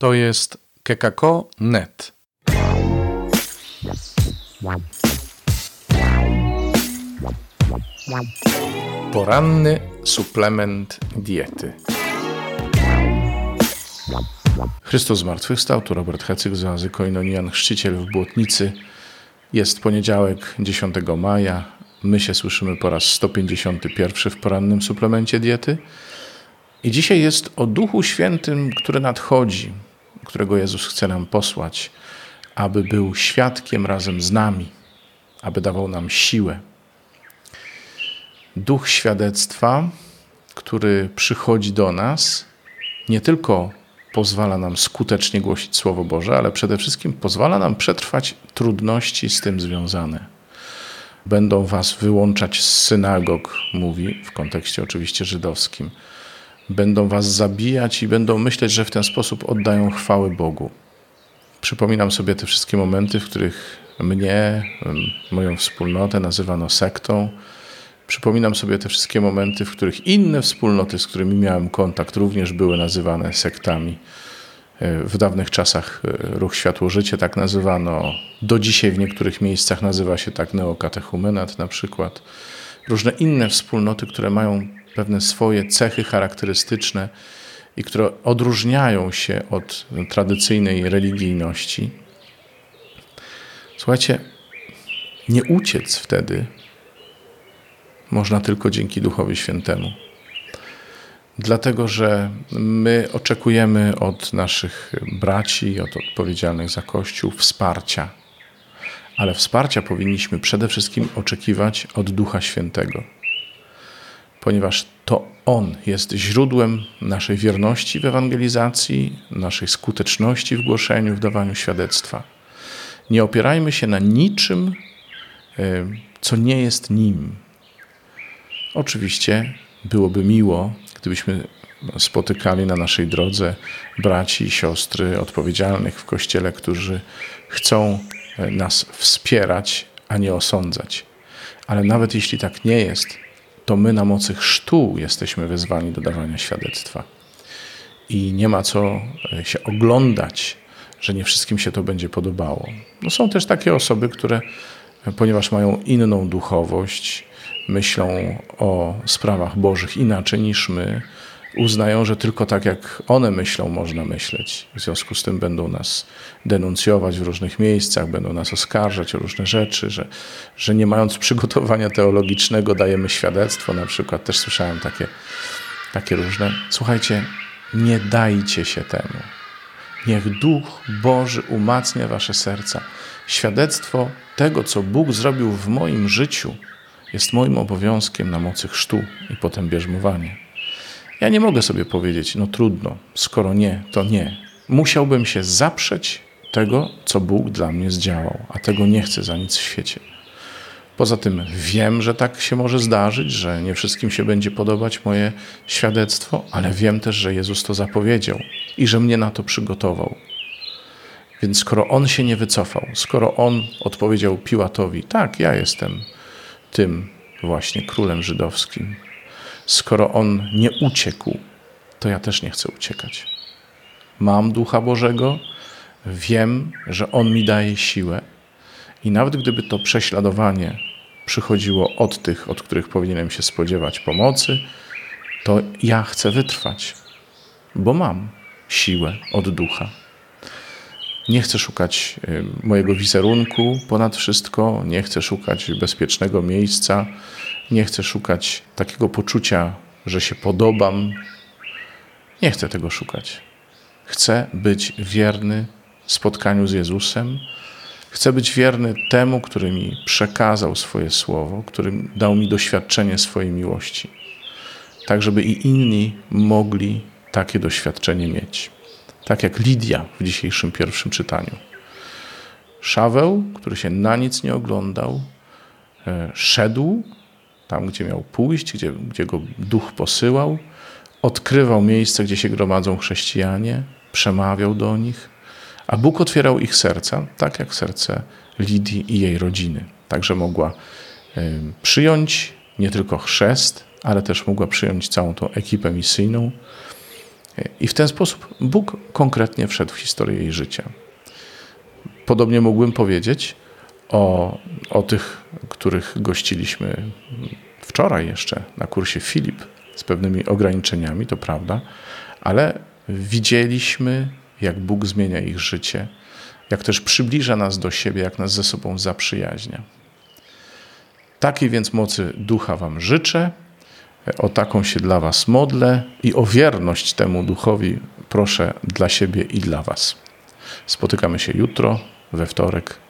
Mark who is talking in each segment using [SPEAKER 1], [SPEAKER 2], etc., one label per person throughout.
[SPEAKER 1] To jest kekako.net. Poranny suplement diety. Chrystus zmartwychwstał, tu Robert Hecyk z oazy Koinonian, chrzciciel w Błotnicy. Jest poniedziałek 10 maja. My się słyszymy po raz 151 w porannym suplemencie diety. I dzisiaj jest o Duchu Świętym, który nadchodzi, którego Jezus chce nam posłać, aby był świadkiem razem z nami, aby dawał nam siłę. Duch świadectwa, który przychodzi do nas, nie tylko pozwala nam skutecznie głosić Słowo Boże, ale przede wszystkim pozwala nam przetrwać trudności z tym związane. Będą was wyłączać z synagog, mówi w kontekście oczywiście żydowskim. Będą was zabijać i będą myśleć, że w ten sposób oddają chwały Bogu. Przypominam sobie te wszystkie momenty, w których mnie, moją wspólnotę nazywano sektą. Przypominam sobie te wszystkie momenty, w których inne wspólnoty, z którymi miałem kontakt, również były nazywane sektami. W dawnych czasach ruch Światło-Życie tak nazywano. Do dzisiaj w niektórych miejscach nazywa się tak neokatechumenat na przykład. Różne inne wspólnoty, które mają pewne swoje cechy charakterystyczne i które odróżniają się od tradycyjnej religijności. Słuchajcie, nie uciec wtedy można tylko dzięki Duchowi Świętemu. Dlatego, że my oczekujemy od naszych braci, od odpowiedzialnych za Kościół wsparcia. Ale wsparcia powinniśmy przede wszystkim oczekiwać od Ducha Świętego ponieważ to On jest źródłem naszej wierności w ewangelizacji, naszej skuteczności w głoszeniu, w dawaniu świadectwa. Nie opierajmy się na niczym, e, co nie jest Nim. Oczywiście byłoby miło, gdybyśmy spotykali na naszej drodze braci i siostry odpowiedzialnych w Kościele, którzy chcą e, nas wspierać, a nie osądzać. Ale nawet jeśli tak nie jest, to my na mocy chrztu jesteśmy wezwani do dawania świadectwa. I nie ma co e, się oglądać, że nie wszystkim się to będzie podobało. No są też takie osoby, które, e, ponieważ mają inną duchowość, myślą o sprawach Bożych inaczej niż my, uznają, że tylko tak jak one myślą, można myśleć. W związku z tym będą nas denuncjować w różnych miejscach, będą nas oskarżać o różne rzeczy, że, że nie mając przygotowania teologicznego dajemy świadectwo. Na przykład też słyszałem takie, takie różne. Słuchajcie, nie dajcie się temu. Niech Duch Boży umacnia wasze serca. Świadectwo tego, co Bóg zrobił w moim życiu, jest moim obowiązkiem na mocy chrztu i potem bierzmowanie. Ja nie mogę sobie powiedzieć, no trudno, skoro nie, to nie. Musiałbym się zaprzeć tego, co Bóg dla mnie zdziałał, a tego nie chcę za nic w świecie. Poza tym wiem, że tak się może zdarzyć, że nie wszystkim się będzie podobać moje świadectwo, ale wiem też, że Jezus to zapowiedział i że mnie na to przygotował. Więc skoro On się nie wycofał, skoro On odpowiedział Piłatowi, tak, ja jestem tym właśnie królem żydowskim, skoro on nie uciekł, to ja też nie chcę uciekać. Mam ducha Bożego, wiem, że on mi daje siłę, i nawet gdyby to prześladowanie przychodziło od tych, od których powinienem się spodziewać pomocy, to ja chcę wytrwać, bo mam siłę od ducha. Nie chcę szukać y, mojego wizerunku ponad wszystko, nie chcę szukać bezpiecznego miejsca, nie chcę szukać takiego poczucia, że się podobam. Nie chcę tego szukać. Chcę być wierny spotkaniu z Jezusem. Chcę być wierny temu, który mi przekazał swoje słowo, który dał mi doświadczenie swojej miłości, tak żeby i inni mogli takie doświadczenie mieć. Tak jak Lidia w dzisiejszym pierwszym czytaniu. Szaweł, który się na nic nie oglądał, e, szedł tam, gdzie miał pójść, gdzie, gdzie go duch posyłał, odkrywał miejsce, gdzie się gromadzą chrześcijanie, przemawiał do nich, a Bóg otwierał ich serca, tak jak serce Lidii i jej rodziny. Także mogła przyjąć nie tylko chrzest, ale też mogła przyjąć całą tą ekipę misyjną I w ten sposób Bóg konkretnie wszedł w historię jej życia. Podobnie mógłbym powiedzieć o, o tych, których gościliśmy wczoraj jeszcze na kursie Filip z pewnymi ograniczeniami, to prawda, ale widzieliśmy, jak Bóg zmienia ich życie, jak też przybliża nas do siebie, jak nas ze sobą zaprzyjaźnia. Takiej więc mocy ducha Wam życzę, o taką się dla Was modlę i o wierność temu duchowi proszę dla siebie i dla Was. Spotykamy się jutro, we wtorek.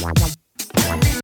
[SPEAKER 1] Bye.